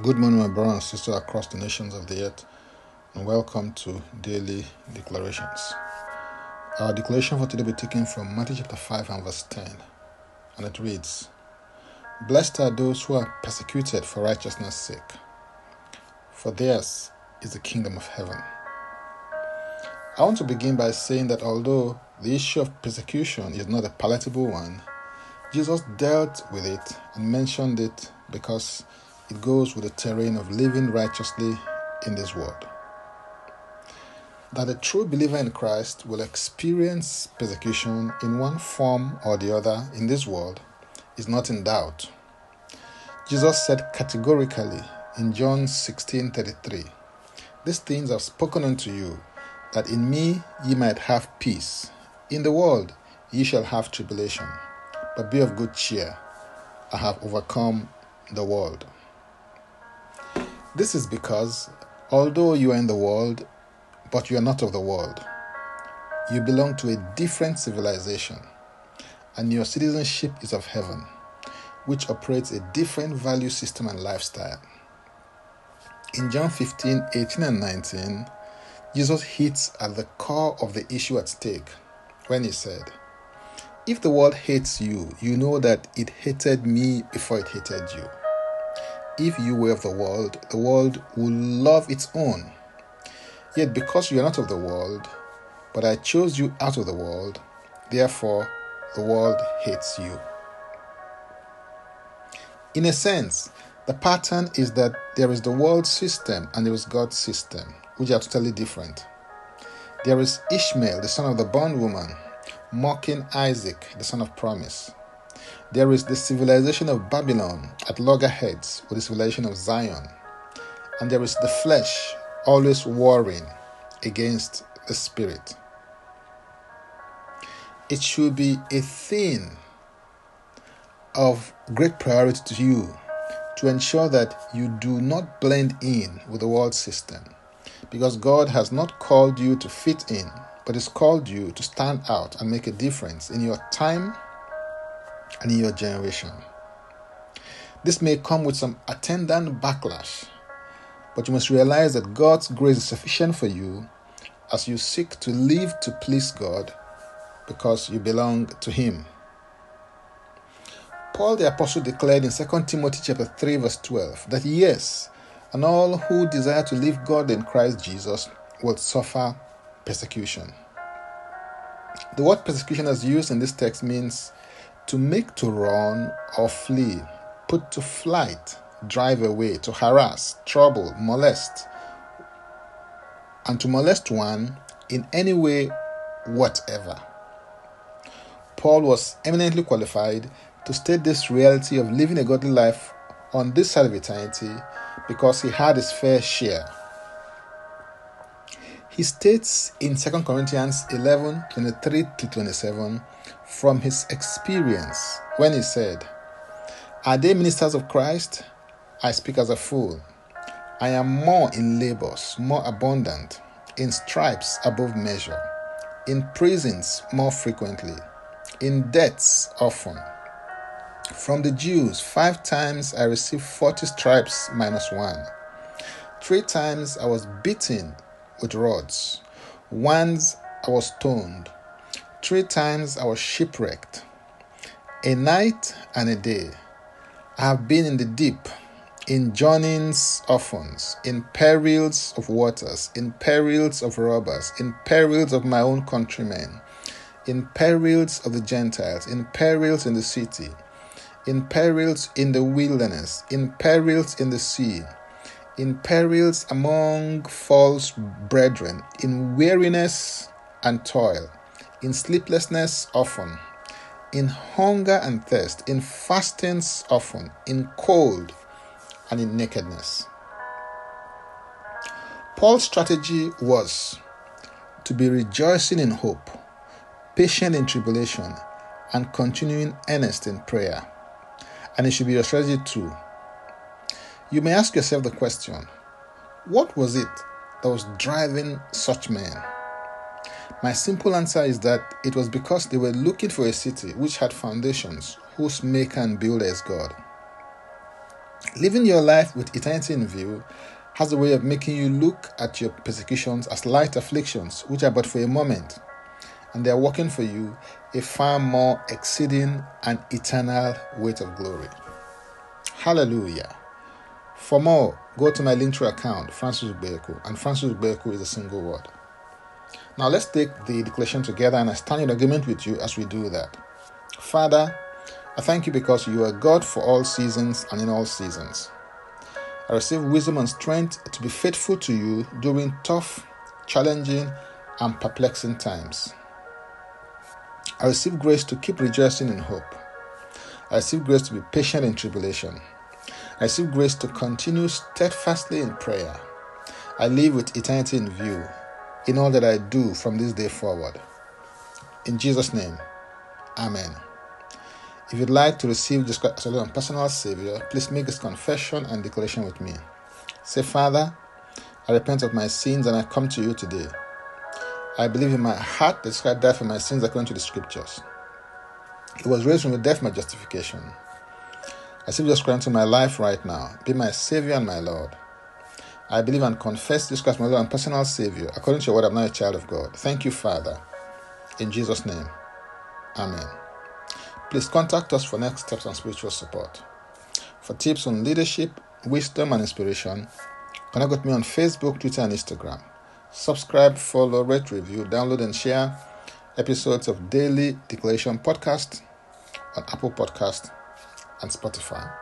Good morning, my brothers and sisters across the nations of the earth, and welcome to Daily Declarations. Our declaration for today will be taken from Matthew chapter 5 and verse 10, and it reads Blessed are those who are persecuted for righteousness' sake, for theirs is the kingdom of heaven. I want to begin by saying that although the issue of persecution is not a palatable one, Jesus dealt with it and mentioned it because it goes with the terrain of living righteously in this world. That a true believer in Christ will experience persecution in one form or the other in this world is not in doubt. Jesus said categorically in John 16:33, These things I've spoken unto you, that in me ye might have peace. In the world ye shall have tribulation, but be of good cheer. I have overcome the world. This is because, although you are in the world, but you are not of the world, you belong to a different civilization, and your citizenship is of heaven, which operates a different value system and lifestyle. In John 15 18 and 19, Jesus hits at the core of the issue at stake when he said, If the world hates you, you know that it hated me before it hated you. If you were of the world, the world would love its own. Yet because you are not of the world, but I chose you out of the world, therefore the world hates you. In a sense, the pattern is that there is the world system and there is God's system, which are totally different. There is Ishmael, the son of the bondwoman, mocking Isaac, the son of promise. There is the civilization of Babylon at loggerheads with the civilization of Zion. And there is the flesh always warring against the spirit. It should be a thing of great priority to you to ensure that you do not blend in with the world system because God has not called you to fit in, but has called you to stand out and make a difference in your time and in your generation. This may come with some attendant backlash, but you must realize that God's grace is sufficient for you as you seek to live to please God because you belong to Him. Paul the apostle declared in 2 Timothy chapter 3 verse 12 that yes, and all who desire to live God in Christ Jesus will suffer persecution. The word persecution as used in this text means to make to run or flee, put to flight, drive away, to harass, trouble, molest, and to molest one in any way whatever. Paul was eminently qualified to state this reality of living a godly life on this side of eternity because he had his fair share. He states in 2 Corinthians 11 23 to 27 from his experience when he said, Are they ministers of Christ? I speak as a fool. I am more in labors, more abundant, in stripes above measure, in prisons more frequently, in debts often. From the Jews, five times I received 40 stripes minus one. Three times I was beaten with rods. Once I was stoned. Three times I was shipwrecked. A night and a day. I have been in the deep, in journeyings often, in perils of waters, in perils of robbers, in perils of my own countrymen, in perils of the Gentiles, in perils in the city, in perils in the wilderness, in perils in the sea, in perils among false brethren, in weariness and toil in sleeplessness often, in hunger and thirst, in fastings often, in cold and in nakedness. Paul's strategy was to be rejoicing in hope, patient in tribulation, and continuing earnest in prayer. And it should be your strategy too. You may ask yourself the question what was it that was driving such men? My simple answer is that it was because they were looking for a city which had foundations, whose maker and builder is God. Living your life with eternity in view has a way of making you look at your persecutions as light afflictions, which are but for a moment, and they are working for you a far more exceeding and eternal weight of glory. Hallelujah. For more, go to my Linktree account, Francis Ubeku, and Francis Ubeku is a single word. Now let's take the declaration together and I stand in agreement with you as we do that. Father, I thank you because you are God for all seasons and in all seasons. I receive wisdom and strength to be faithful to you during tough, challenging, and perplexing times. I receive grace to keep rejoicing in hope. I receive grace to be patient in tribulation. I receive grace to continue steadfastly in prayer. I live with eternity in view in all that I do from this day forward. In Jesus' name, Amen. If you'd like to receive Jesus Christ personal Savior, please make this confession and declaration with me. Say, Father, I repent of my sins and I come to you today. I believe in my heart that Jesus died for my sins according to the scriptures. He was raised from the death, my justification. I receive Jesus Christ into my life right now. Be my Savior and my Lord. I believe and confess Jesus Christ, my Lord and personal Savior. According to your word, I'm now a child of God. Thank you, Father. In Jesus' name, Amen. Please contact us for next steps and spiritual support. For tips on leadership, wisdom, and inspiration, connect with me on Facebook, Twitter, and Instagram. Subscribe, follow, rate, review, download, and share episodes of Daily Declaration Podcast on Apple Podcast and Spotify.